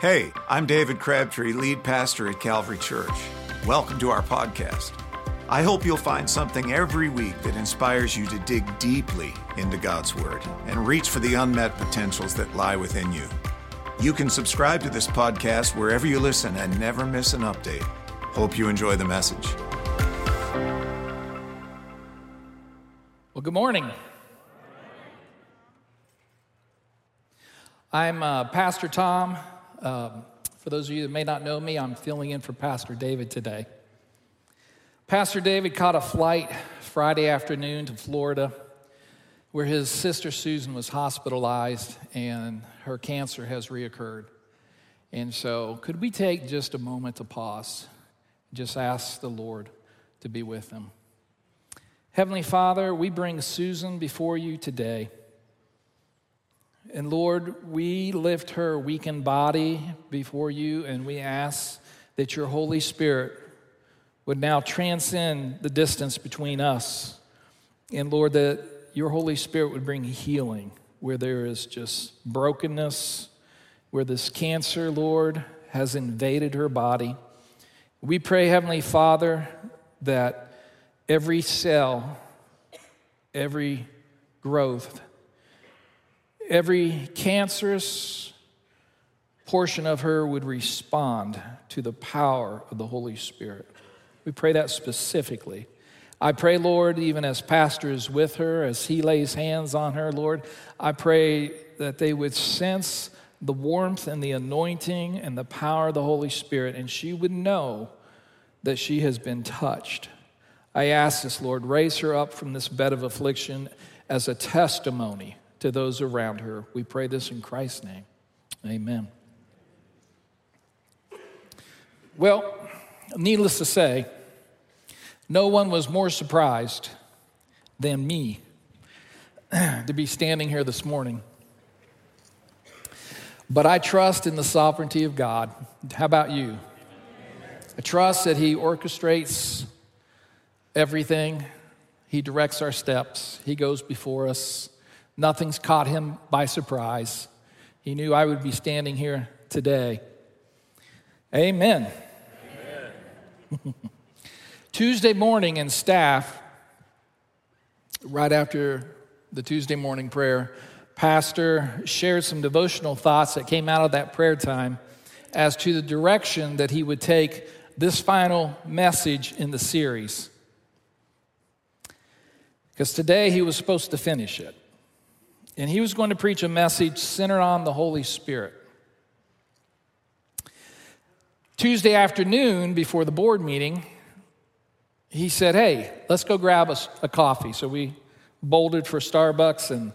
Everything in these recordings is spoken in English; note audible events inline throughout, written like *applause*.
Hey, I'm David Crabtree, lead pastor at Calvary Church. Welcome to our podcast. I hope you'll find something every week that inspires you to dig deeply into God's Word and reach for the unmet potentials that lie within you. You can subscribe to this podcast wherever you listen and never miss an update. Hope you enjoy the message. Well, good morning. I'm uh, Pastor Tom. Um, for those of you that may not know me, I'm filling in for Pastor David today. Pastor David caught a flight Friday afternoon to Florida where his sister Susan was hospitalized and her cancer has reoccurred. And so, could we take just a moment to pause? Just ask the Lord to be with them. Heavenly Father, we bring Susan before you today. And Lord, we lift her weakened body before you and we ask that your Holy Spirit would now transcend the distance between us. And Lord, that your Holy Spirit would bring healing where there is just brokenness, where this cancer, Lord, has invaded her body. We pray, Heavenly Father, that every cell, every growth, every cancerous portion of her would respond to the power of the Holy Spirit. We pray that specifically. I pray, Lord, even as pastor is with her, as he lays hands on her, Lord, I pray that they would sense the warmth and the anointing and the power of the Holy Spirit, and she would know that she has been touched. I ask this, Lord, raise her up from this bed of affliction as a testimony to those around her. We pray this in Christ's name. Amen. Well, needless to say, no one was more surprised than me *clears throat* to be standing here this morning. But I trust in the sovereignty of God. How about you? I trust that He orchestrates everything, He directs our steps, He goes before us. Nothing's caught him by surprise. He knew I would be standing here today. Amen. Amen. *laughs* Tuesday morning in staff, right after the Tuesday morning prayer, Pastor shared some devotional thoughts that came out of that prayer time as to the direction that he would take this final message in the series. Because today he was supposed to finish it and he was going to preach a message centered on the Holy Spirit. Tuesday afternoon, before the board meeting, he said, Hey, let's go grab a, a coffee. So we bolted for Starbucks. And,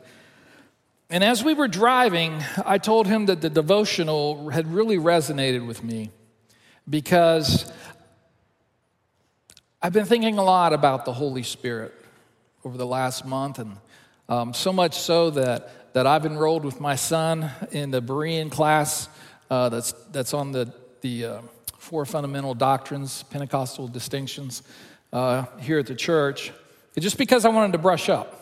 and as we were driving, I told him that the devotional had really resonated with me because I've been thinking a lot about the Holy Spirit over the last month and um, so much so that, that I've enrolled with my son in the Berean class uh, that's, that's on the, the uh, four fundamental doctrines, Pentecostal distinctions uh, here at the church, just because I wanted to brush up.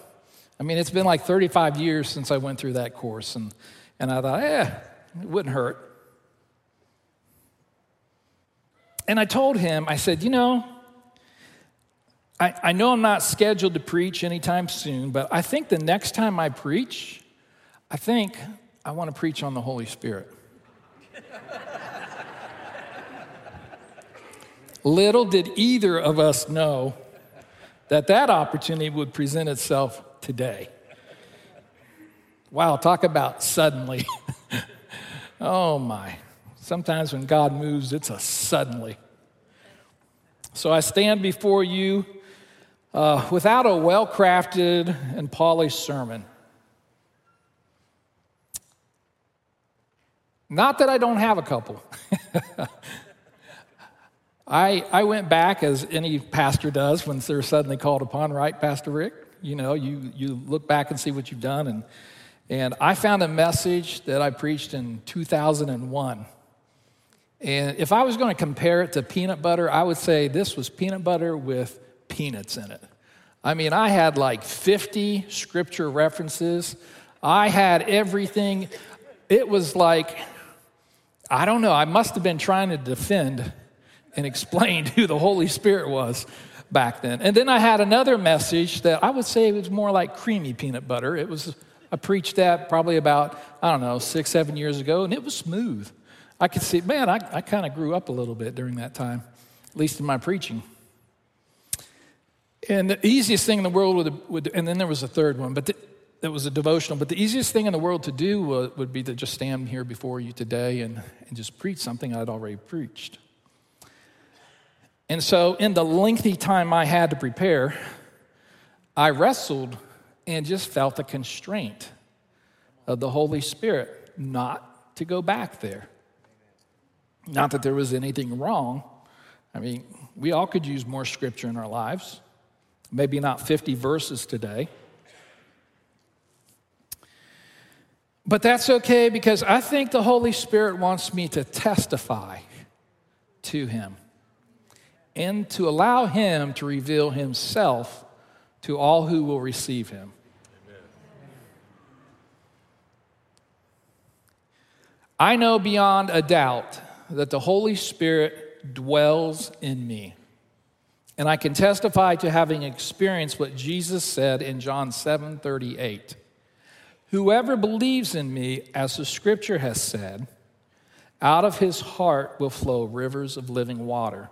I mean, it's been like 35 years since I went through that course, and, and I thought, eh, it wouldn't hurt. And I told him, I said, you know, I, I know I'm not scheduled to preach anytime soon, but I think the next time I preach, I think I want to preach on the Holy Spirit. Little did either of us know that that opportunity would present itself today. Wow, talk about suddenly. *laughs* oh my. Sometimes when God moves, it's a suddenly. So I stand before you uh, without a well crafted and polished sermon. Not that I don't have a couple. *laughs* I, I went back, as any pastor does when they're suddenly called upon, right, Pastor Rick? You know, you, you look back and see what you've done. And, and I found a message that I preached in 2001. And if I was going to compare it to peanut butter, I would say this was peanut butter with peanuts in it. I mean, I had like 50 scripture references. I had everything. It was like, I don't know. I must have been trying to defend and explain *laughs* who the Holy Spirit was back then. And then I had another message that I would say was more like creamy peanut butter. It was, I preached that probably about, I don't know, six, seven years ago, and it was smooth. I could see, man, I, I kind of grew up a little bit during that time, at least in my preaching. And the easiest thing in the world would, would and then there was a third one, but the, it was a devotional. But the easiest thing in the world to do would, would be to just stand here before you today and, and just preach something I'd already preached. And so, in the lengthy time I had to prepare, I wrestled and just felt the constraint of the Holy Spirit not to go back there. Not that there was anything wrong. I mean, we all could use more scripture in our lives maybe not 50 verses today. But that's okay because I think the Holy Spirit wants me to testify to Him and to allow Him to reveal Himself to all who will receive Him. I know beyond a doubt that the Holy Spirit dwells in me. And I can testify to having experienced what Jesus said in John 7 38. Whoever believes in me, as the scripture has said, out of his heart will flow rivers of living water.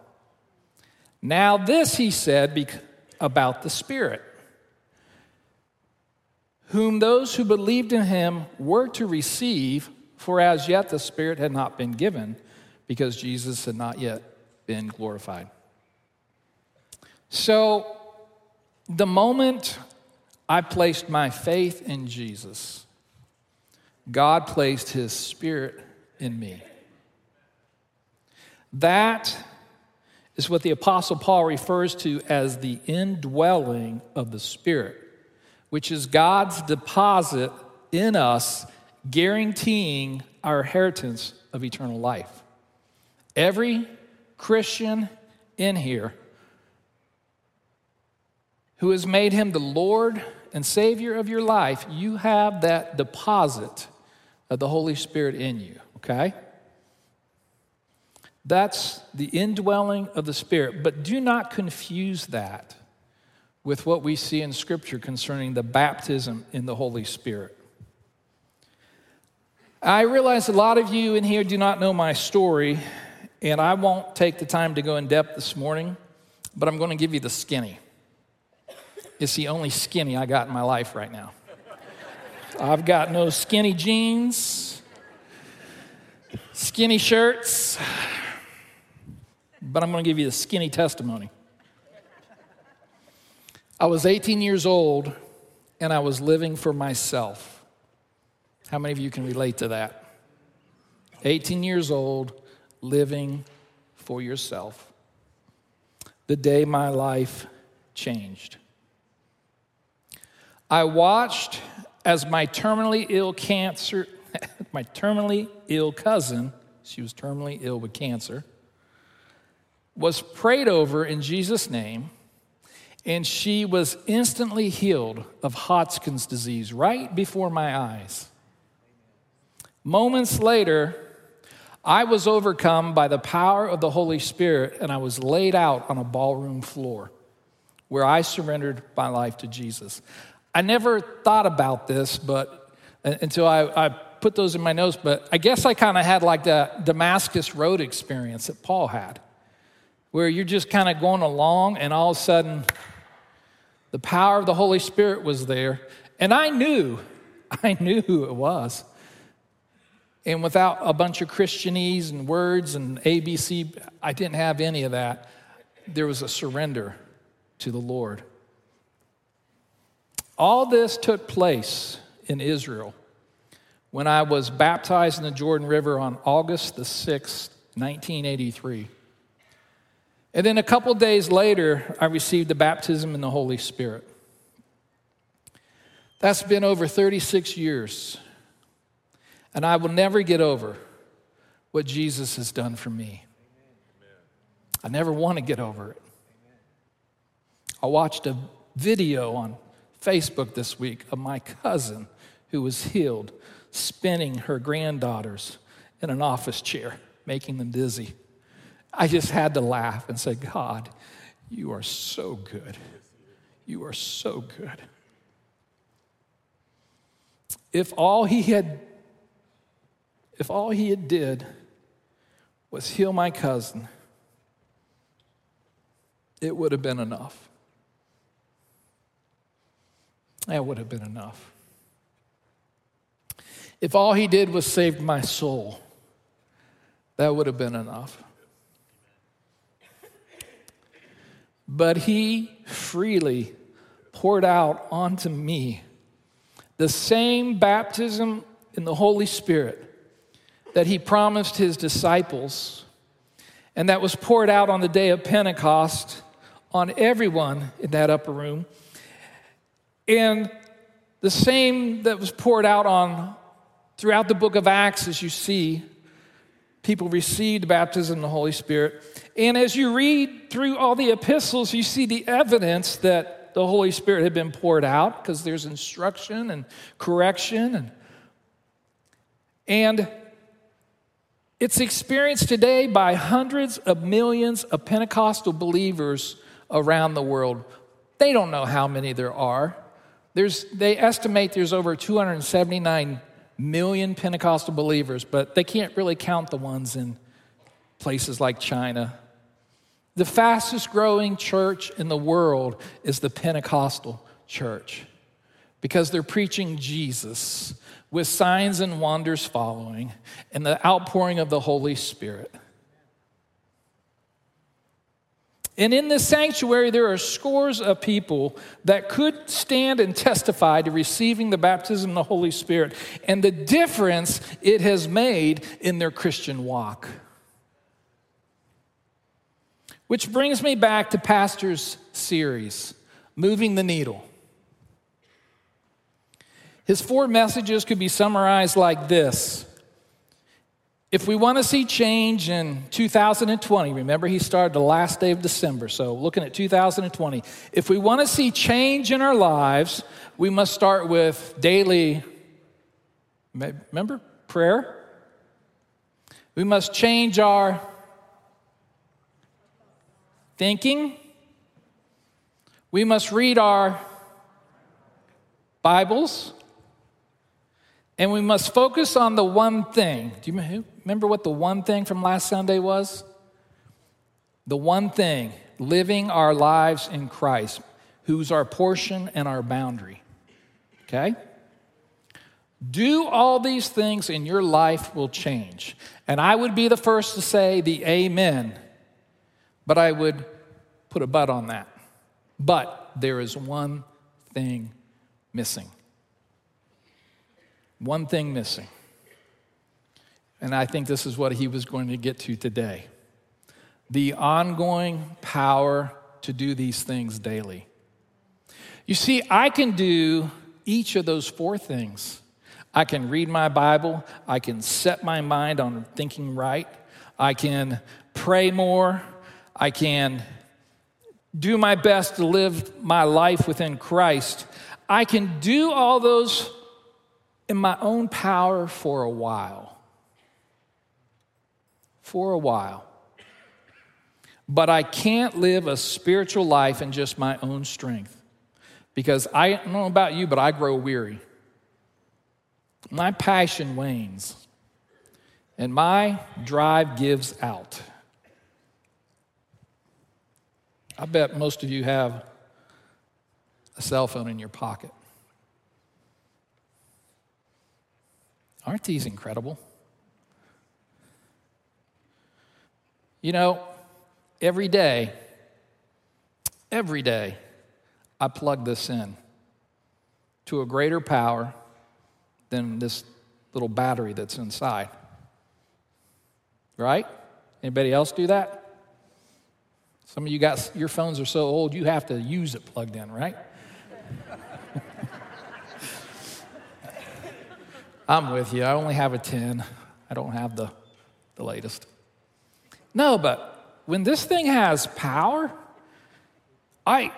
Now, this he said about the Spirit, whom those who believed in him were to receive, for as yet the Spirit had not been given, because Jesus had not yet been glorified. So, the moment I placed my faith in Jesus, God placed his spirit in me. That is what the Apostle Paul refers to as the indwelling of the Spirit, which is God's deposit in us, guaranteeing our inheritance of eternal life. Every Christian in here who has made him the Lord and Savior of your life, you have that deposit of the Holy Spirit in you, okay? That's the indwelling of the Spirit. But do not confuse that with what we see in Scripture concerning the baptism in the Holy Spirit. I realize a lot of you in here do not know my story, and I won't take the time to go in depth this morning, but I'm going to give you the skinny. It's the only skinny I got in my life right now. I've got no skinny jeans, skinny shirts, but I'm going to give you the skinny testimony. I was 18 years old and I was living for myself. How many of you can relate to that? 18 years old, living for yourself. The day my life changed. I watched as my terminally ill cancer, *laughs* my terminally ill cousin, she was terminally ill with cancer, was prayed over in Jesus' name, and she was instantly healed of Hodgkin's disease right before my eyes. Moments later, I was overcome by the power of the Holy Spirit, and I was laid out on a ballroom floor where I surrendered my life to Jesus. I never thought about this, but uh, until I, I put those in my notes, but I guess I kind of had like the Damascus Road experience that Paul had, where you're just kind of going along and all of a sudden the power of the Holy Spirit was there. And I knew, *laughs* I knew who it was. And without a bunch of Christianese and words and ABC, I didn't have any of that. There was a surrender to the Lord. All this took place in Israel when I was baptized in the Jordan River on August the 6th, 1983. And then a couple days later, I received the baptism in the Holy Spirit. That's been over 36 years. And I will never get over what Jesus has done for me. I never want to get over it. I watched a video on Facebook this week of my cousin who was healed, spinning her granddaughters in an office chair, making them dizzy. I just had to laugh and say, God, you are so good. You are so good. If all he had if all he had did was heal my cousin, it would have been enough. That would have been enough. If all he did was save my soul, that would have been enough. But he freely poured out onto me the same baptism in the Holy Spirit that he promised his disciples, and that was poured out on the day of Pentecost on everyone in that upper room, and the same that was poured out on throughout the book of Acts, as you see, people received baptism in the Holy Spirit. And as you read through all the epistles, you see the evidence that the Holy Spirit had been poured out because there's instruction and correction and and it's experienced today by hundreds of millions of Pentecostal believers around the world. They don't know how many there are. There's, they estimate there's over 279 million Pentecostal believers, but they can't really count the ones in places like China. The fastest growing church in the world is the Pentecostal church because they're preaching Jesus with signs and wonders following, and the outpouring of the Holy Spirit. And in this sanctuary, there are scores of people that could stand and testify to receiving the baptism of the Holy Spirit and the difference it has made in their Christian walk. Which brings me back to Pastor's series, Moving the Needle. His four messages could be summarized like this. If we want to see change in 2020, remember he started the last day of December, so looking at 2020. If we want to see change in our lives, we must start with daily, remember, prayer. We must change our thinking. We must read our Bibles. And we must focus on the one thing. Do you remember what the one thing from last Sunday was? The one thing, living our lives in Christ, who's our portion and our boundary. Okay? Do all these things and your life will change. And I would be the first to say the amen, but I would put a but on that. But there is one thing missing. One thing missing. And I think this is what he was going to get to today the ongoing power to do these things daily. You see, I can do each of those four things. I can read my Bible, I can set my mind on thinking right, I can pray more, I can do my best to live my life within Christ. I can do all those in my own power for a while. For a while. But I can't live a spiritual life in just my own strength. Because I don't know about you, but I grow weary. My passion wanes. And my drive gives out. I bet most of you have a cell phone in your pocket. Aren't these incredible? You know, every day, every day, I plug this in to a greater power than this little battery that's inside. Right? Anybody else do that? Some of you got your phones are so old you have to use it plugged in, right? *laughs* I'm with you. I only have a 10. I don't have the, the latest. No, but when this thing has power, I,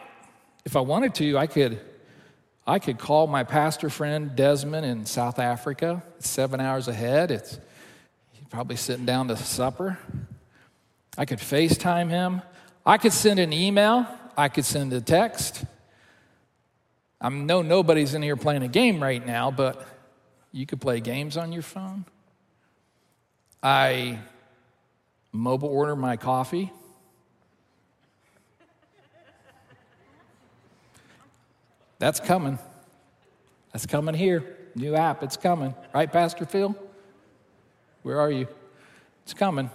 if I wanted to, I could, I could call my pastor friend Desmond in South Africa. It's seven hours ahead. It's he's probably sitting down to supper. I could FaceTime him. I could send an email. I could send a text. I know nobody's in here playing a game right now, but you could play games on your phone. I mobile order my coffee. That's coming. That's coming here. New app, it's coming. Right, Pastor Phil? Where are you? It's coming.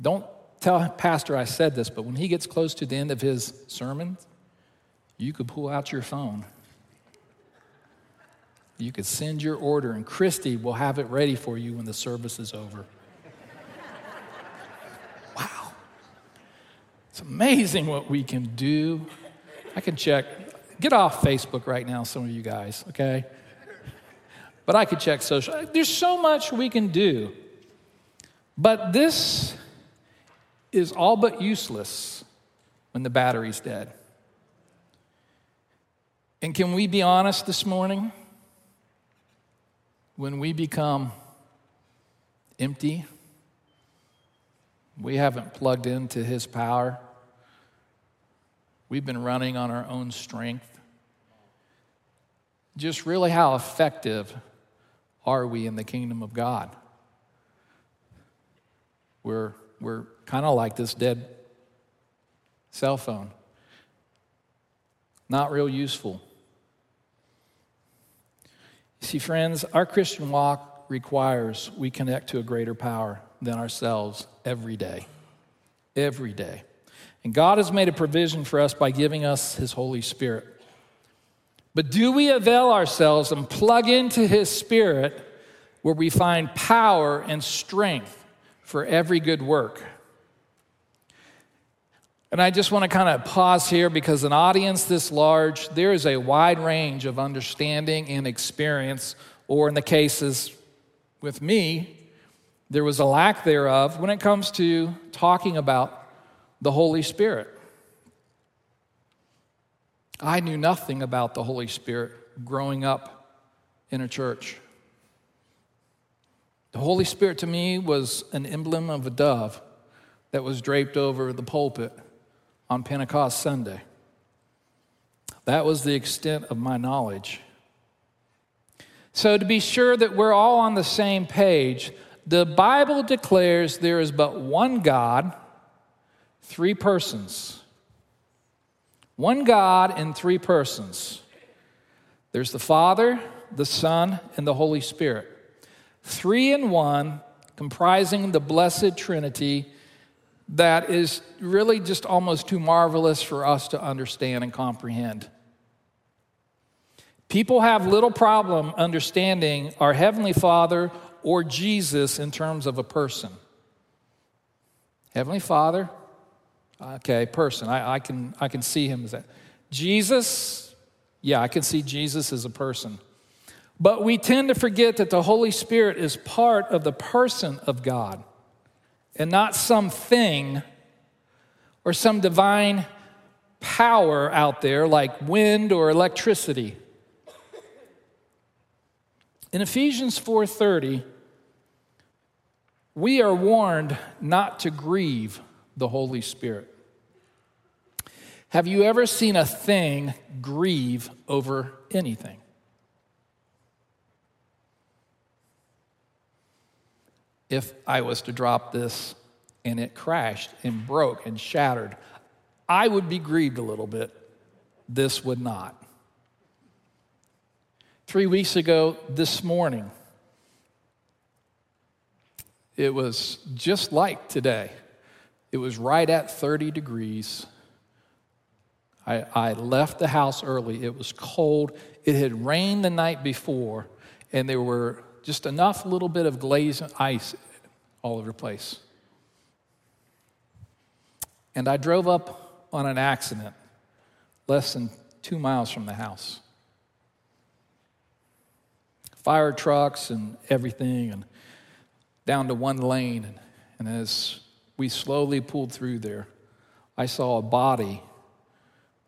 Don't tell Pastor I said this, but when he gets close to the end of his sermon, you could pull out your phone. You could send your order, and Christy will have it ready for you when the service is over. It's amazing what we can do. I can check. Get off Facebook right now, some of you guys, okay? But I could check social. There's so much we can do. But this is all but useless when the battery's dead. And can we be honest this morning? When we become empty, we haven't plugged into His power, we've been running on our own strength. Just really, how effective are we in the kingdom of God? We're, we're kind of like this dead cell phone. Not real useful. See, friends, our Christian walk requires we connect to a greater power than ourselves every day. Every day. And God has made a provision for us by giving us His Holy Spirit. But do we avail ourselves and plug into His Spirit where we find power and strength for every good work? And I just want to kind of pause here because an audience this large, there is a wide range of understanding and experience, or in the cases with me, there was a lack thereof when it comes to talking about the Holy Spirit. I knew nothing about the Holy Spirit growing up in a church. The Holy Spirit to me was an emblem of a dove that was draped over the pulpit on Pentecost Sunday. That was the extent of my knowledge. So, to be sure that we're all on the same page, the Bible declares there is but one God, three persons. One God in three persons. There's the Father, the Son, and the Holy Spirit. Three in one, comprising the blessed Trinity that is really just almost too marvelous for us to understand and comprehend. People have little problem understanding our Heavenly Father or Jesus in terms of a person. Heavenly Father, okay, person. I, I, can, I can see him as that. Jesus, yeah, I can see Jesus as a person. But we tend to forget that the Holy Spirit is part of the person of God and not something or some divine power out there like wind or electricity. In Ephesians 4:30, we are warned not to grieve the Holy Spirit. Have you ever seen a thing grieve over anything? if I was to drop this and it crashed and broke and shattered, I would be grieved a little bit. This would not. Three weeks ago, this morning, it was just like today. It was right at 30 degrees. I, I, left the house early. It was cold. It had rained the night before, and there were just enough little bit of glaze and ice all over the place. And I drove up on an accident less than two miles from the house. Fire trucks and everything, and down to one lane. And, and as we slowly pulled through there, I saw a body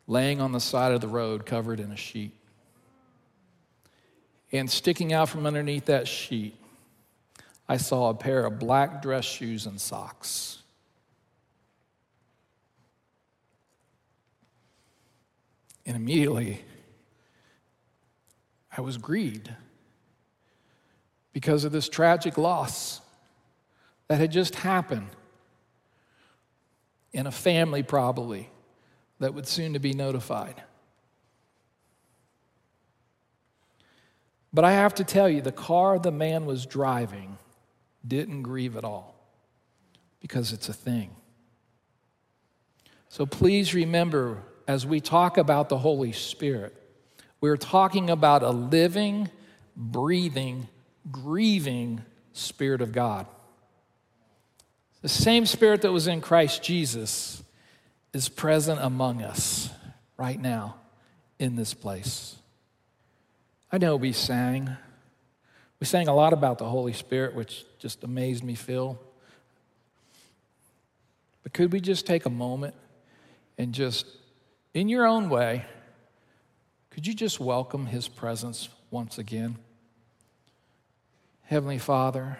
laying on the side of the road covered in a sheet. And sticking out from underneath that sheet, I saw a pair of black dress shoes and socks. And immediately, I was grieved because of this tragic loss that had just happened in a family, probably, that would soon to be notified. But I have to tell you, the car the man was driving didn't grieve at all because it's a thing. So please remember, as we talk about the Holy Spirit, we're talking about a living, breathing, grieving Spirit of God. The same Spirit that was in Christ Jesus is present among us right now in this place. I know we sang. We sang a lot about the Holy Spirit, which just amazed me, Phil. But could we just take a moment and just, in your own way, could you just welcome His presence once again? Heavenly Father,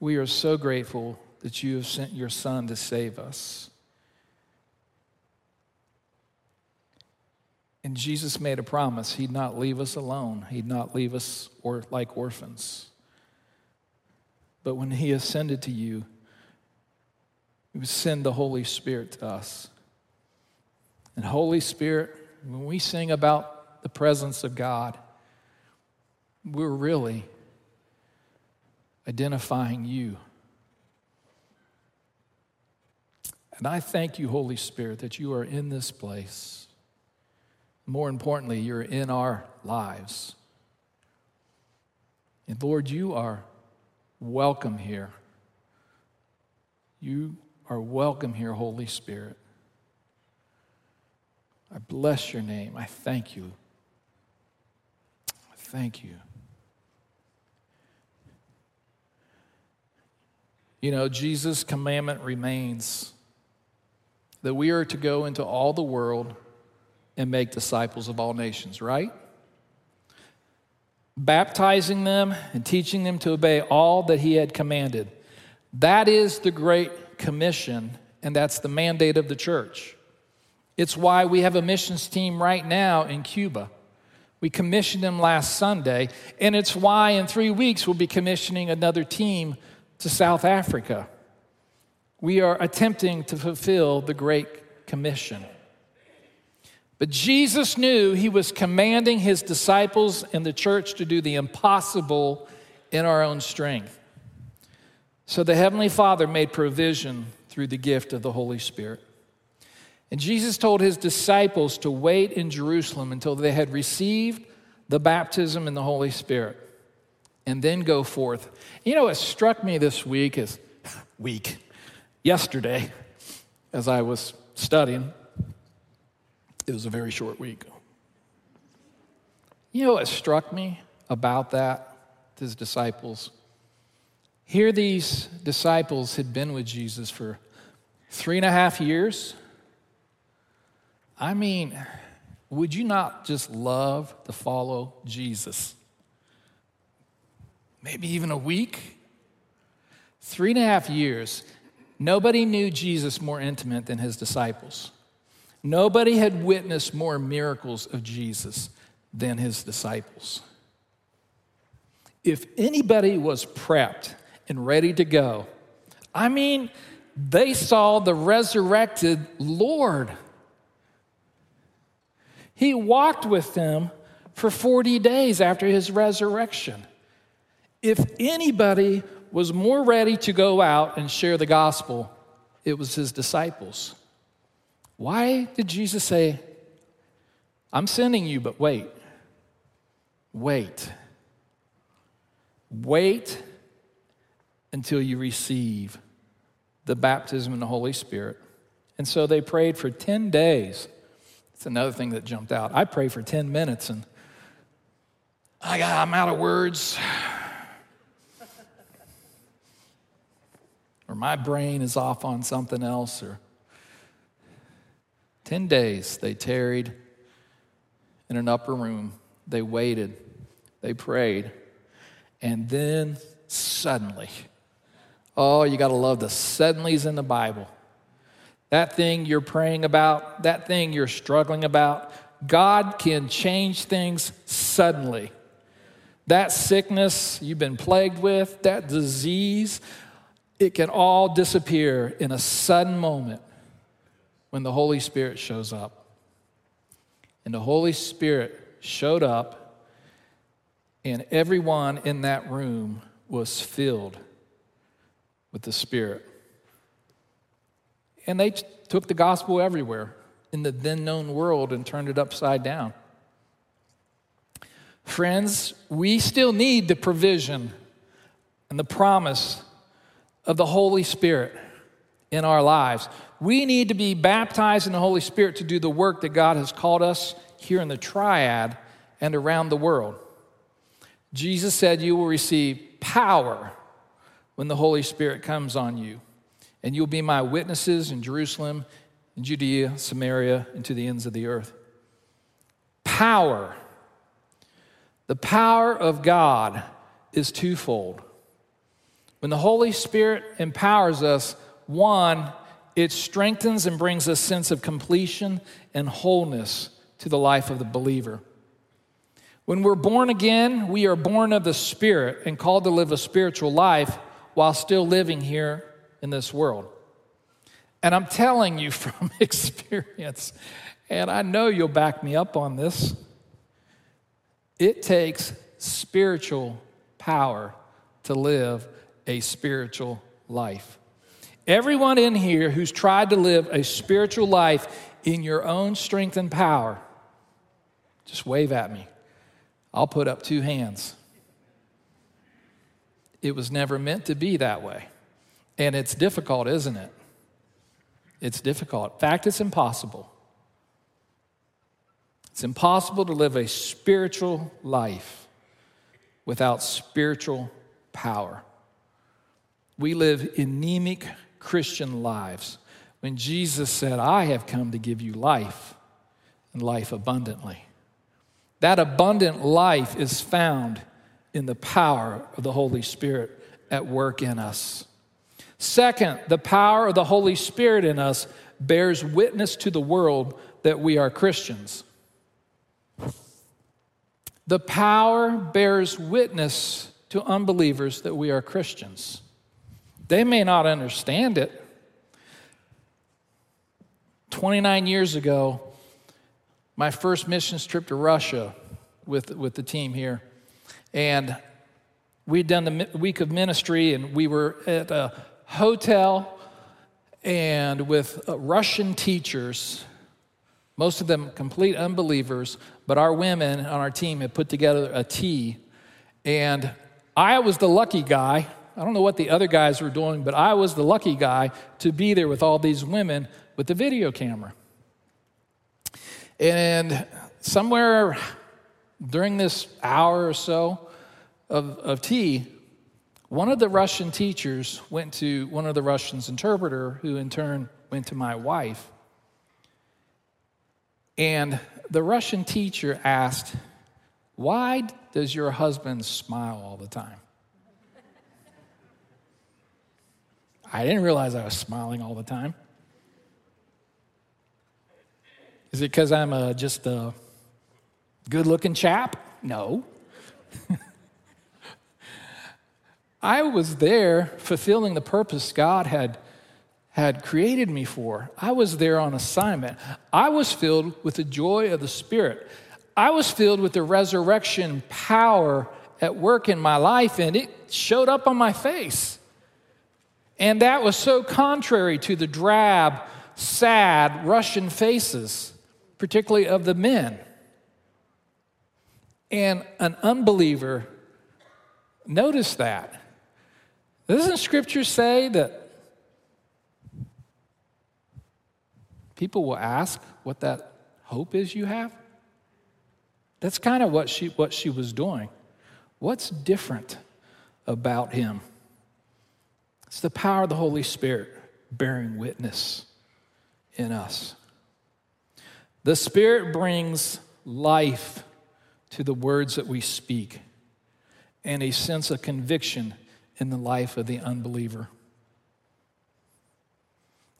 we are so grateful that you have sent your Son to save us. And Jesus made a promise He'd not leave us alone, He'd not leave us or, like orphans. But when He ascended to you, He would send the Holy Spirit to us. And Holy Spirit, when we sing about the presence of God, we're really identifying you. And I thank you, Holy Spirit, that you are in this place. More importantly, you're in our lives. And Lord, you are welcome here. You are welcome here, Holy Spirit. I bless your name. I thank you. I thank you. You know, Jesus' commandment remains that we are to go into all the world and make disciples of all nations, right? Baptizing them and teaching them to obey all that he had commanded. That is the Great Commission, and that's the mandate of the church. It's why we have a missions team right now in Cuba. We commissioned them last Sunday, and it's why in three weeks we'll be commissioning another team to South Africa. We are attempting to fulfill the Great Commission. But Jesus knew he was commanding his disciples and the church to do the impossible in our own strength. So the Heavenly Father made provision through the gift of the Holy Spirit. And Jesus told his disciples to wait in Jerusalem until they had received the baptism in the Holy Spirit and then go forth. You know, it struck me this week as *laughs* week, yesterday, as I was studying it was a very short week. You know what struck me about that, his disciples? Here, these disciples had been with Jesus for three and a half years. I mean, would you not just love to follow Jesus? Maybe even a week? Three and a half years. Nobody knew Jesus more intimate than his disciples. Nobody had witnessed more miracles of Jesus than his disciples. If anybody was prepped and ready to go, I mean, they saw the resurrected Lord. He walked with them for 40 days after his resurrection. If anybody was more ready to go out and share the gospel, it was his disciples. Why did Jesus say, I'm sending you, but wait? Wait. Wait until you receive the baptism in the Holy Spirit. And so they prayed for 10 days. It's another thing that jumped out. I prayed for 10 minutes and I got, I'm out of words. My brain is off on something else, or 10 days they tarried in an upper room. They waited. They prayed. And then suddenly, oh, you got to love the suddenlies in the Bible. That thing you're praying about, that thing you're struggling about, God can change things suddenly. That sickness you've been plagued with, that disease, it can all disappear in a sudden moment when the Holy Spirit shows up. And the Holy Spirit showed up, and everyone in that room was filled with the Spirit. And they took the gospel everywhere in the then known world and turned it upside down. Friends, we still need the provision and the promise of the Holy Spirit in our lives. We need to be baptized in the Holy Spirit to do the work that God has called us here in the triad and around the world. Jesus said, You will receive power when the Holy Spirit comes on you, and you'll be my witnesses in Jerusalem, in Judea, Samaria, and to the ends of the earth. Power. The power of God is twofold. When the Holy Spirit empowers us, one, it strengthens and brings a sense of completion and wholeness to the life of the believer. When we're born again, we are born of the Spirit and called to live a spiritual life while still living here in this world. And I'm telling you *laughs* from *laughs* experience, and I know you'll back me up on this, it takes spiritual power to live a spiritual life. Everyone in here who's tried to live a spiritual life in your own strength and power, just wave at me. I'll put up two hands. It was never meant to be that way. And it's difficult, isn't it? It's difficult. In fact, it's impossible. It's impossible to live a spiritual life without spiritual power. We live anemic Christian lives when Jesus said, I have come to give you life and life abundantly. That abundant life is found in the power of the Holy Spirit at work in us. Second, the power of the Holy Spirit in us bears witness to the world that we are Christians. The power bears witness to unbelievers that we are Christians. They may not understand it. 29 years ago, my first missions trip to Russia with, with the team here. And we'd done the week of ministry, and we were at a hotel and with uh, Russian teachers, most of them complete unbelievers, but our women on our team had put together a tea. And I was the lucky guy. I don't know what the other guys were doing, but I was the lucky guy to be there with all these women with the video camera. And somewhere during this hour or so of, of tea, one of the Russian teachers went to one of the Russian's interpreter, who in turn went to my wife. And the Russian teacher asked, Why does your husband smile all the time? I didn't realize I was smiling all the time. Is it because I'm a, just a good looking chap? No. *laughs* I was there fulfilling the purpose God had, had created me for. I was there on assignment. I was filled with the joy of the Spirit. I was filled with the resurrection power at work in my life, and it showed up on my face. And that was so contrary to the drab, sad Russian faces particularly of the men. And an unbeliever, notice that. Doesn't Scripture say that people will ask what that hope is you have? That's kind of what she, what she was doing. What's different about him? It's the power of the Holy Spirit bearing witness in us. The Spirit brings life to the words that we speak. and a sense of conviction in the life of the unbeliever.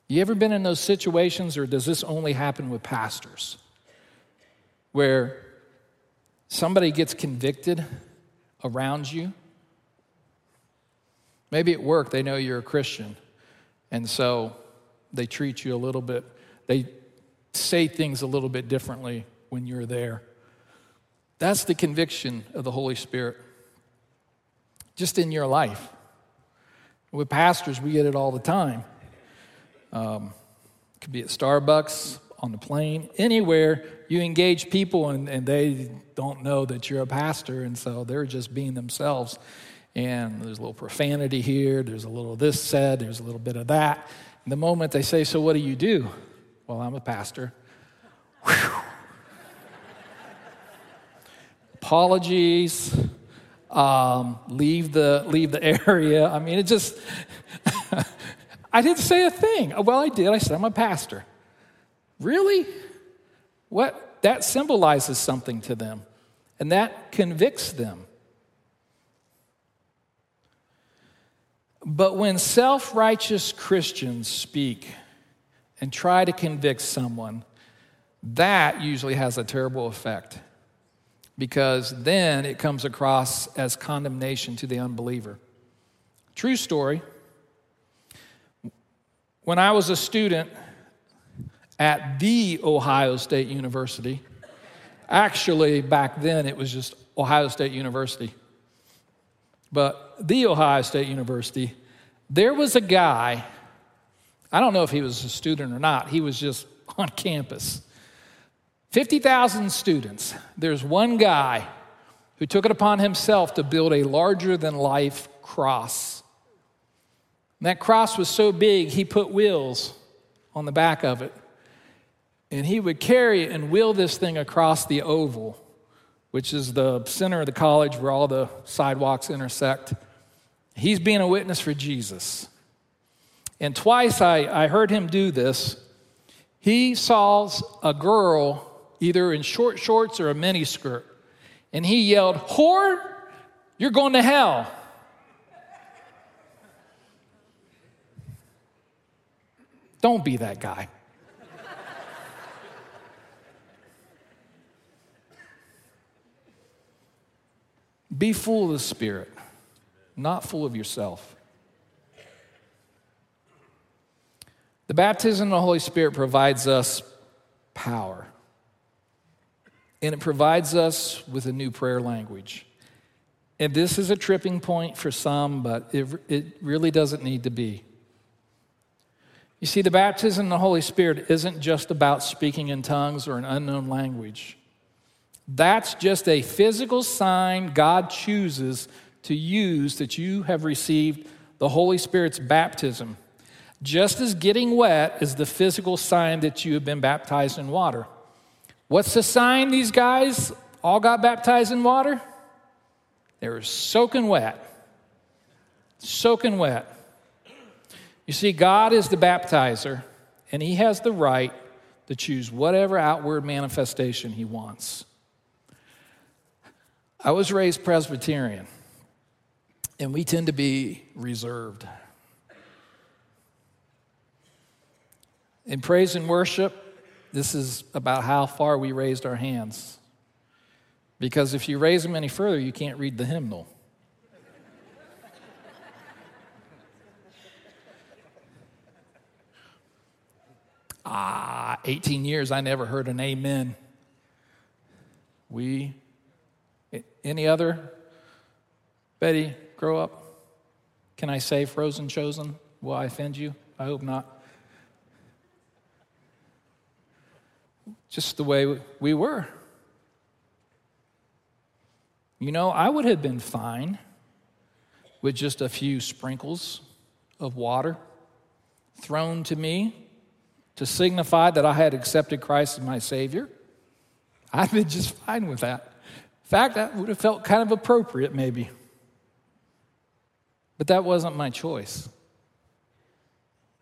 You ever been in those situations, or does this only happen with pastors? Where somebody gets convicted around you. Maybe at work they know you're a Christian, and so they treat you a little bit, they say things a little bit differently when you're there. That's the conviction of the Holy Spirit, just in your life. With pastors, we get it all the time. Um, it could be at Starbucks, on the plane, anywhere you engage people and, and they don't know that you're a pastor, and so they're just being themselves. And there's a little profanity here, there's a little this said, there's a little bit of that. And the moment they say, So what do you do? Well, I'm a pastor. Apologies. Um, leave the leave the area. I mean, it just *laughs* I didn't say a thing. Well, I did. I said I'm a pastor. Really? What? That symbolizes something to them, and that convicts them. But when self righteous Christians speak and try to convict someone, that usually has a terrible effect because then it comes across as condemnation to the unbeliever. True story. When I was a student at the Ohio State University. Actually, back then it was just Ohio State University. But the Ohio State University, there was a guy, I don't know if he was a student or not, he was just *laughs* on campus. 50,000 students. There's one guy who took it upon himself to build a larger than life cross. And that cross was so big, he put wheels on the back of it. And he would carry it and wheel this thing across the oval, which is the center of the college where all the sidewalks intersect. He's being a witness for Jesus. And twice I, I heard him do this. He saw a girl either in short shorts or a mini skirt, and he yelled, Whore, you're going to hell. Don't be that guy. Be full of the Spirit, not full of yourself. The baptism of the Holy Spirit provides us power, and it provides us with a new prayer language. And this is a tripping point for some, but it, it really doesn't need to be. You see, the baptism of the Holy Spirit isn't just about speaking in tongues or an unknown language. That's just a physical sign God chooses to use that you have received the Holy Spirit's baptism. Just as getting wet is the physical sign that you have been baptized in water. What's the sign these guys all got baptized in water? They were soaking wet. Soaking wet. You see, God is the baptizer, and He has the right to choose whatever outward manifestation He wants. I was raised Presbyterian, and we tend to be reserved. In praise and worship, this is about how far we raised our hands. Because if you raise them any further, you can't read the hymnal. ah, 18 years, I never heard an amen. We any other? Betty, grow up. Can I say frozen chosen? Will I offend you? I hope not. Just the way we were. You know, I would have been fine with just a few sprinkles of water thrown to me to signify that I had accepted Christ as my Savior. I'd been just fine with that. Fact, that would have felt kind of appropriate, maybe. But that wasn't my choice,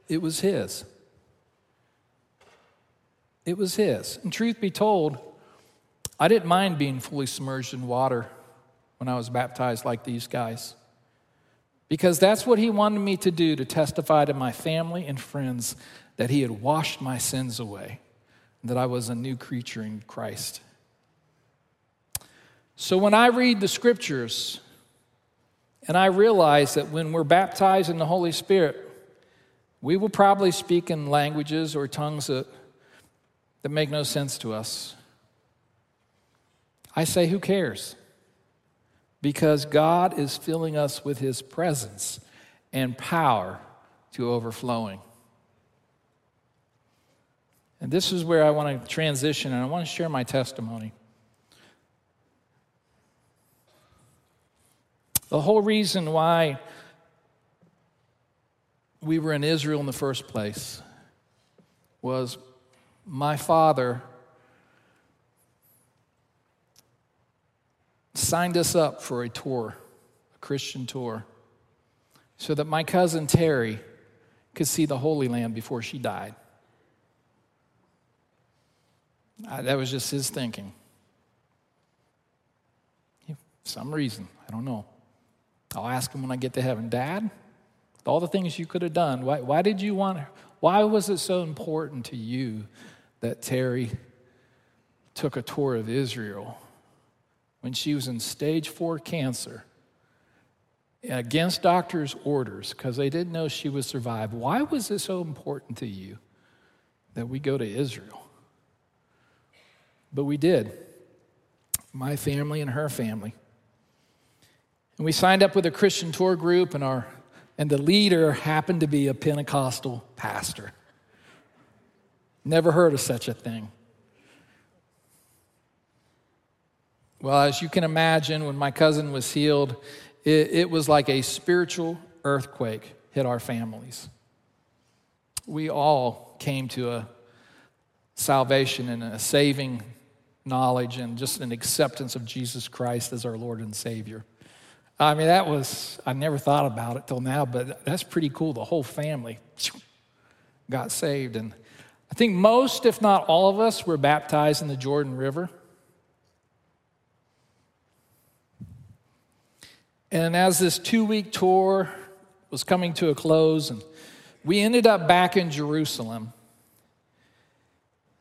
it was His. It was His. And truth be told, I didn't mind being fully submerged in water when I was baptized like these guys. Because that's what he wanted me to do to testify to my family and friends that he had washed my sins away, that I was a new creature in Christ. So when I read the scriptures and I realize that when we're baptized in the Holy Spirit, we will probably speak in languages or tongues that, that make no sense to us. I say, who cares? Because God is filling us with His presence and power to overflowing. And this is where I want to transition and I want to share my testimony. The whole reason why we were in Israel in the first place was my father signed us up for a tour, a Christian tour, so that my cousin Terry could see the Holy Land before she died. I, that was just his thinking. some reason, I don't know. I'll ask him when I get to heaven, Dad, all the things you could have done, why, why did you want, why was it so important to you that Terry took a tour of Israel when she was in stage four cancer against doctors' orders because they didn't know she would survive? Why was it so important to you that we go to Israel? But we did. My family and her family. And we signed up with a Christian tour group, and, our, and the leader happened to be a Pentecostal pastor. Never heard of such a thing. Well, as you can imagine, when my cousin was healed, it, it was like a spiritual earthquake hit our families. We all came to a salvation and a saving knowledge and just an acceptance of Jesus Christ as our Lord and Savior. I mean, that was, I never thought about it till now, but that's pretty cool. The whole family got saved. And I think most, if not all of us, were baptized in the Jordan River. And as this two week tour was coming to a close, and we ended up back in Jerusalem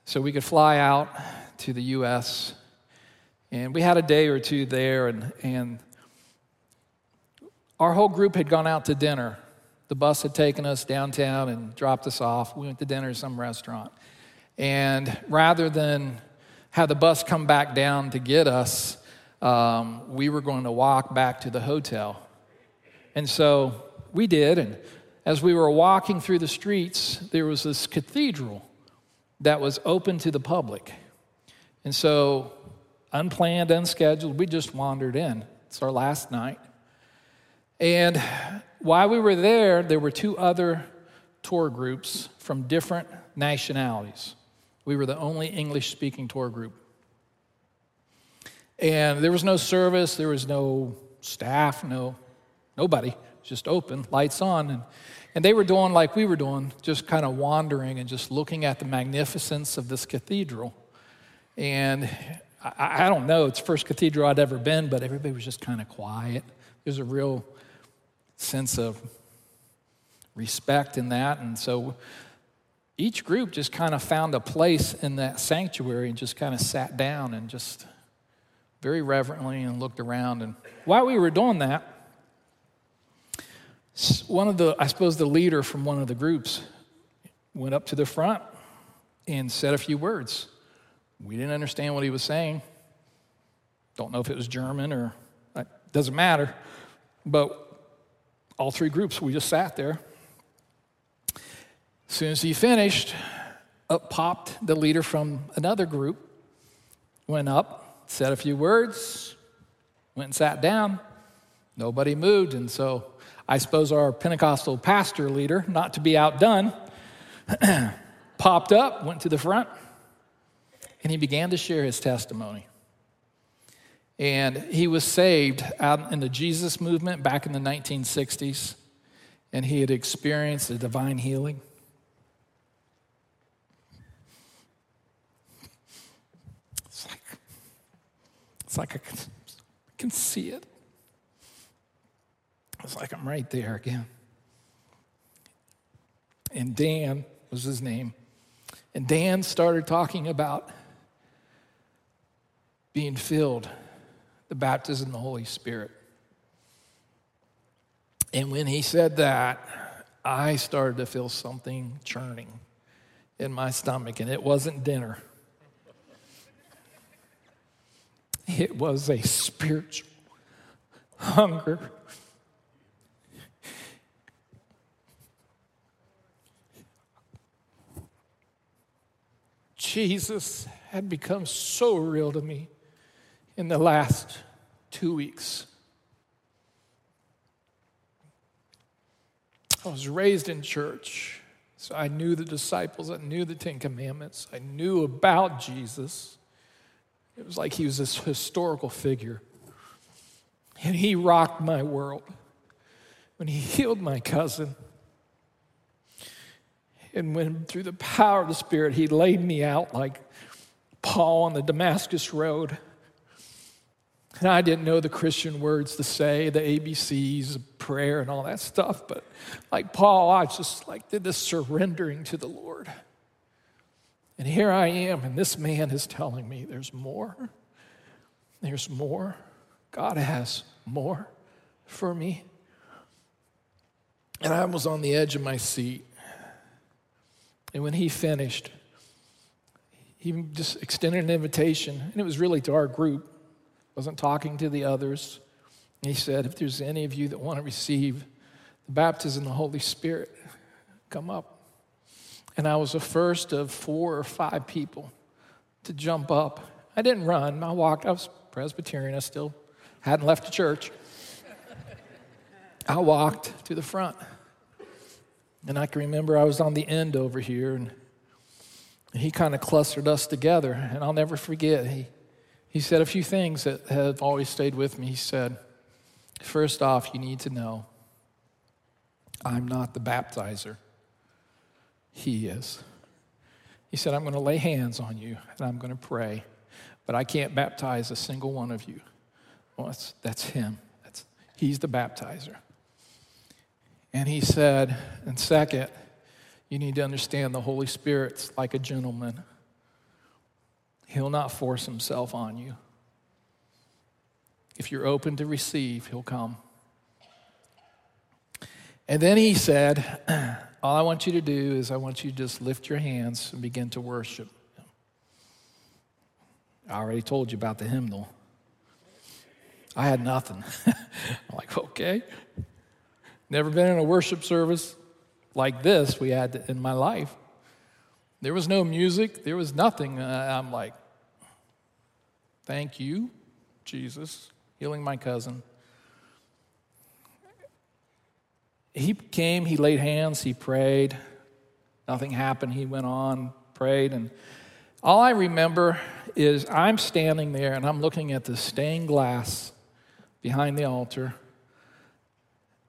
so we could fly out to the U.S. And we had a day or two there, and, and our whole group had gone out to dinner. The bus had taken us downtown and dropped us off. We went to dinner at some restaurant. And rather than have the bus come back down to get us, um, we were going to walk back to the hotel. And so we did. And as we were walking through the streets, there was this cathedral that was open to the public. And so, unplanned, unscheduled, we just wandered in. It's our last night. And while we were there, there were two other tour groups from different nationalities. We were the only English speaking tour group. And there was no service, there was no staff, no nobody, just open, lights on. And, and they were doing like we were doing, just kind of wandering and just looking at the magnificence of this cathedral. And I, I don't know, it's the first cathedral I'd ever been, but everybody was just kind of quiet. There's a real sense of respect in that. And so each group just kind of found a place in that sanctuary and just kind of sat down and just very reverently and looked around. And while we were doing that, one of the, I suppose, the leader from one of the groups went up to the front and said a few words. We didn't understand what he was saying. Don't know if it was German or it doesn't matter. But all three groups, we just sat there. As soon as he finished, up popped the leader from another group, went up, said a few words, went and sat down. Nobody moved. And so I suppose our Pentecostal pastor leader, not to be outdone, *clears throat* popped up, went to the front, and he began to share his testimony. And he was saved out in the Jesus movement back in the 1960s, and he had experienced a divine healing. It's like, it's like I can see it. It's like I'm right there again. And Dan was his name. And Dan started talking about being filled, the baptism of the Holy Spirit. And when he said that, I started to feel something churning in my stomach, and it wasn't dinner. It was a spiritual hunger. Jesus had become so real to me in the last two weeks. I was raised in church, so I knew the disciples, I knew the Ten Commandments, I knew about Jesus. It was like he was this historical figure. And he rocked my world when he healed my cousin. And when, through the power of the Spirit, he laid me out like Paul on the Damascus Road. And I didn't know the Christian words to say, the ABCs, prayer, and all that stuff. But like Paul, I just like did this surrendering to the Lord. And here I am, and this man is telling me there's more. There's more. God has more for me. And I was on the edge of my seat. And when he finished, he just extended an invitation, and it was really to our group, wasn't talking to the others. He said, If there's any of you that want to receive the baptism of the Holy Spirit, come up. And I was the first of four or five people to jump up. I didn't run, I walked. I was Presbyterian, I still hadn't left the church. I walked to the front. And I can remember I was on the end over here, and he kind of clustered us together. And I'll never forget, he, he said a few things that have always stayed with me. He said, First off, you need to know I'm not the baptizer, he is. He said, I'm going to lay hands on you and I'm going to pray, but I can't baptize a single one of you. Well, that's, that's him. That's, he's the baptizer. And he said, and second, you need to understand the Holy Spirit's like a gentleman. He'll not force himself on you. If you're open to receive, he'll come. And then he said, *clears throat* All I want you to do is I want you to just lift your hands and begin to worship. I already told you about the hymnal. I had nothing. *laughs* I'm like, okay. Never been in a worship service like this we had in my life. There was no music, there was nothing. Uh, I'm like, thank you, Jesus, healing my cousin. He came, he laid hands, he prayed. Nothing happened. He went on, prayed, and all I remember is I'm standing there and I'm looking at the stained glass behind the altar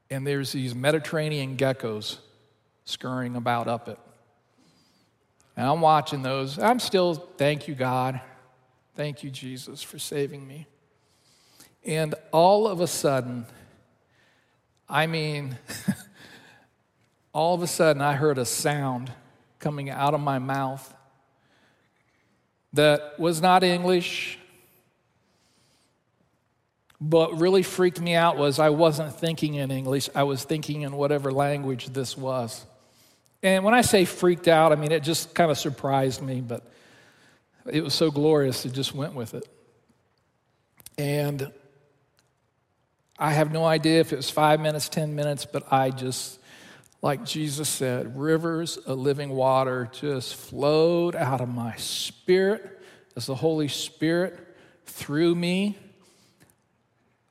and there's these Mediterranean geckos scurrying about up it. And I'm watching those. I'm still, thank you, God. Thank you, Jesus, for saving me. And all of a sudden, I mean, *laughs* all of a sudden, I heard a sound coming out of my mouth that was not English, but really freaked me out was I wasn't thinking in English, I was thinking in whatever language this was. And when I say freaked out, I mean it just kind of surprised me, but it was so glorious, it just went with it. And I have no idea if it was five minutes, 10 minutes, but I just, like Jesus said, rivers of living water just flowed out of my spirit as the Holy Spirit through me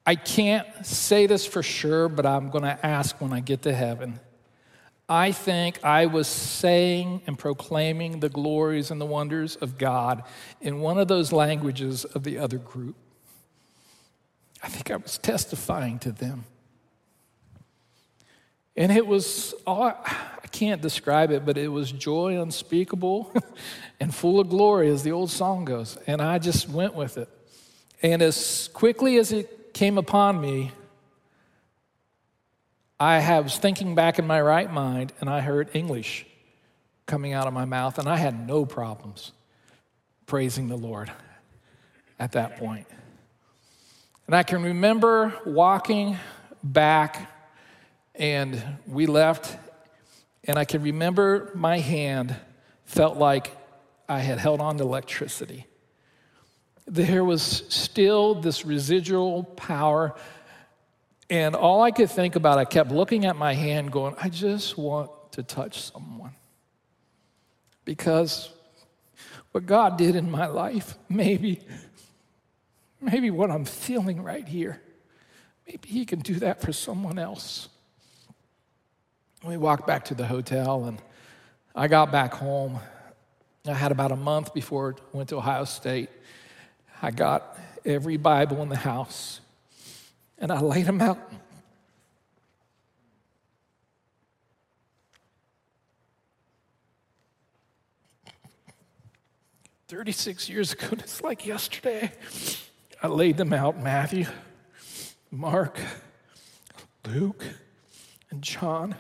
I can't say this for sure, but I'm going to ask when I get to heaven. I think I was saying and proclaiming the glories and the wonders of God in one of those languages of the other group. I think I was testifying to them. And it was, I can't describe it, but it was joy unspeakable *laughs* and full of glory, as the old song goes. And I just went with it. And as quickly as it came upon me, I was thinking back in my right mind and I heard English coming out of my mouth, and I had no problems praising the Lord at that point. And I can remember walking back, and we left, and I can remember my hand felt like I had held on to electricity. There was still this residual power. And all I could think about, I kept looking at my hand, going, I just want to touch someone. Because what God did in my life, maybe, maybe what I'm feeling right here, maybe He can do that for someone else. We walked back to the hotel, and I got back home. I had about a month before I went to Ohio State. I got every Bible in the house and I laid them out. Thirty-six years ago, *laughs* it's like yesterday. I laid them out Matthew, Mark, Luke, and John.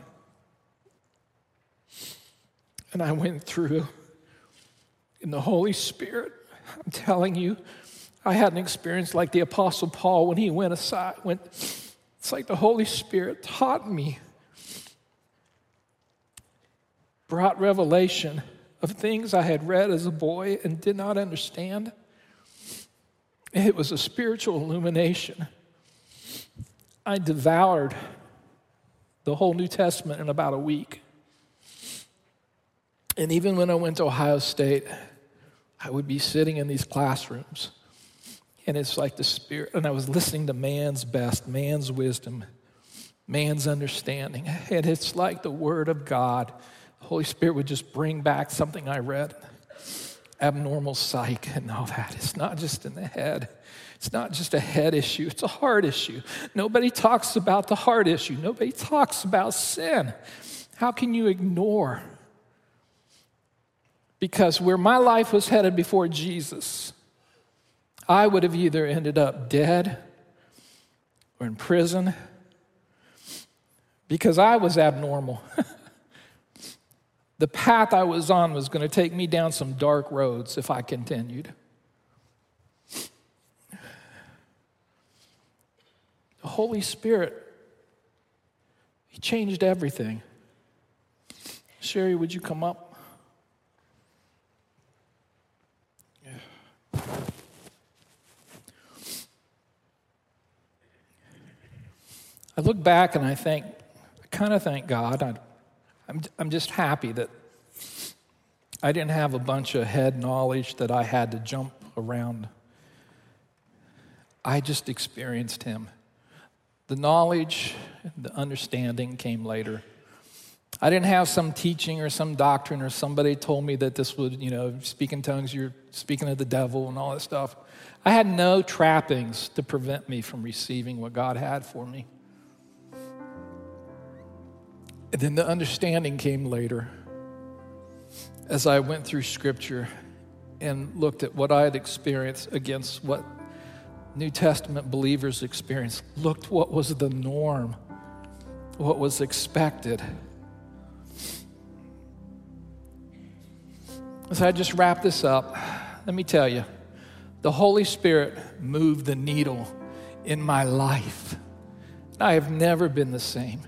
And I went through in the Holy Spirit. I'm telling you, I had an experience like the Apostle Paul when he went aside. Went, it's like the Holy Spirit taught me, brought revelation of things I had read as a boy and did not understand. It was a spiritual illumination. I devoured the whole New Testament in about a week. And even when I went to Ohio State, I would be sitting in these classrooms, and it's like the Spirit, and I was listening to man's best, man's wisdom, man's understanding. And it's like the Word of God. The Holy Spirit would just bring back something I read abnormal psych and all that. It's not just in the head. It's not just a head issue, it's a heart issue. Nobody talks about the heart issue. Nobody talks about sin. How can you ignore because where my life was headed before Jesus, I would have either ended up dead or in prison because I was abnormal. *laughs* the path I was on was going to take me down some dark roads if I continued. The Holy Spirit, He changed everything. Sherry, would you come up? I look back and I think, I kind of thank God. I, I'm, I'm just happy that I didn't have a bunch of head knowledge that I had to jump around. I just experienced Him. The knowledge, the understanding came later. I didn't have some teaching or some doctrine or somebody told me that this would, you know, speak in tongues, you're speaking of the devil and all that stuff. I had no trappings to prevent me from receiving what God had for me. And then the understanding came later as I went through scripture and looked at what I had experienced against what New Testament believers experienced, looked what was the norm, what was expected. As I just wrap this up, let me tell you the Holy Spirit moved the needle in my life. I have never been the same.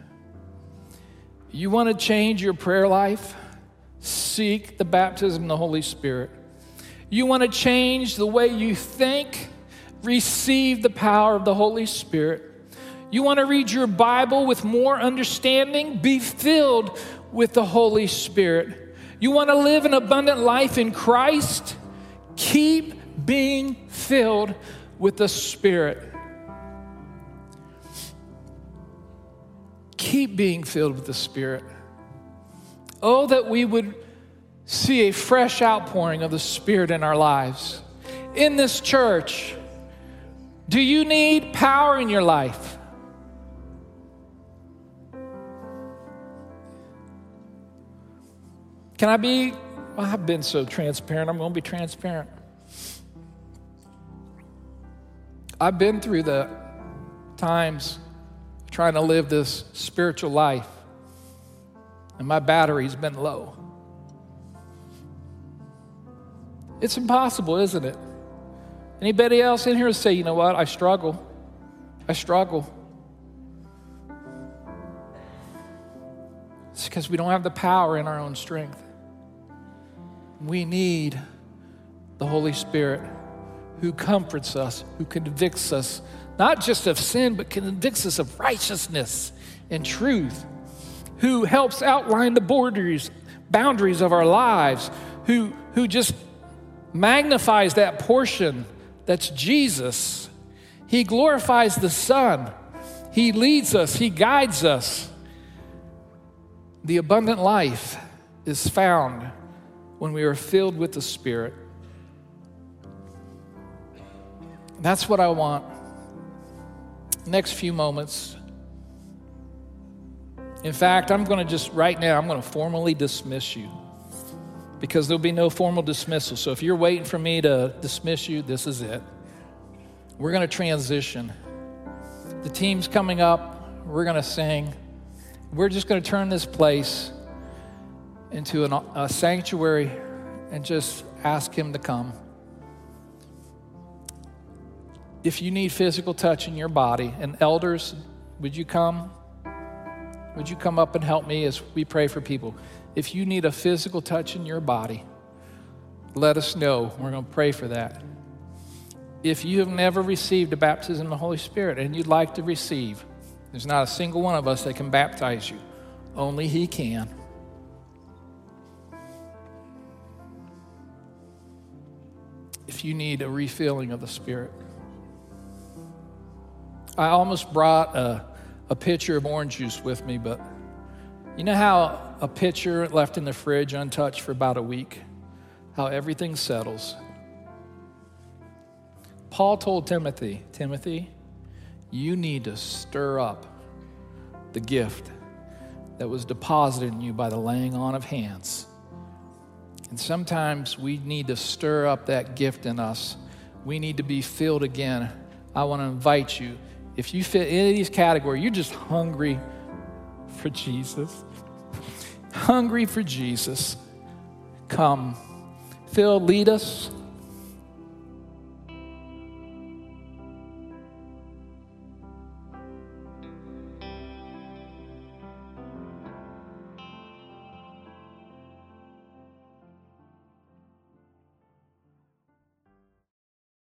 You want to change your prayer life? Seek the baptism of the Holy Spirit. You want to change the way you think? Receive the power of the Holy Spirit. You want to read your Bible with more understanding? Be filled with the Holy Spirit. You want to live an abundant life in Christ? Keep being filled with the Spirit. Keep being filled with the Spirit. Oh, that we would see a fresh outpouring of the Spirit in our lives. In this church, do you need power in your life? Can I be? Well, I've been so transparent. I'm going to be transparent. I've been through the times trying to live this spiritual life, and my battery's been low. It's impossible, isn't it? Anybody else in here say, you know what? I struggle. I struggle. It's because we don't have the power in our own strength. We need the Holy Spirit who comforts us, who convicts us, not just of sin, but convicts us of righteousness and truth, who helps outline the borders, boundaries of our lives, who, who just magnifies that portion that's Jesus. He glorifies the Son. He leads us, He guides us. The abundant life is found when we are filled with the Spirit. That's what I want. Next few moments. In fact, I'm going to just right now, I'm going to formally dismiss you because there'll be no formal dismissal. So if you're waiting for me to dismiss you, this is it. We're going to transition. The team's coming up. We're going to sing. We're just going to turn this place into an, a sanctuary and just ask Him to come. If you need physical touch in your body, and elders, would you come? Would you come up and help me as we pray for people? If you need a physical touch in your body, let us know. We're going to pray for that. If you have never received a baptism of the Holy Spirit and you'd like to receive, there's not a single one of us that can baptize you, only He can. If you need a refilling of the Spirit, I almost brought a, a pitcher of orange juice with me, but you know how a pitcher left in the fridge untouched for about a week, how everything settles. Paul told Timothy, Timothy, you need to stir up the gift that was deposited in you by the laying on of hands. And sometimes we need to stir up that gift in us. We need to be filled again. I want to invite you if you fit any of these categories, you're just hungry for Jesus. hungry for Jesus. Come. Phil, lead us.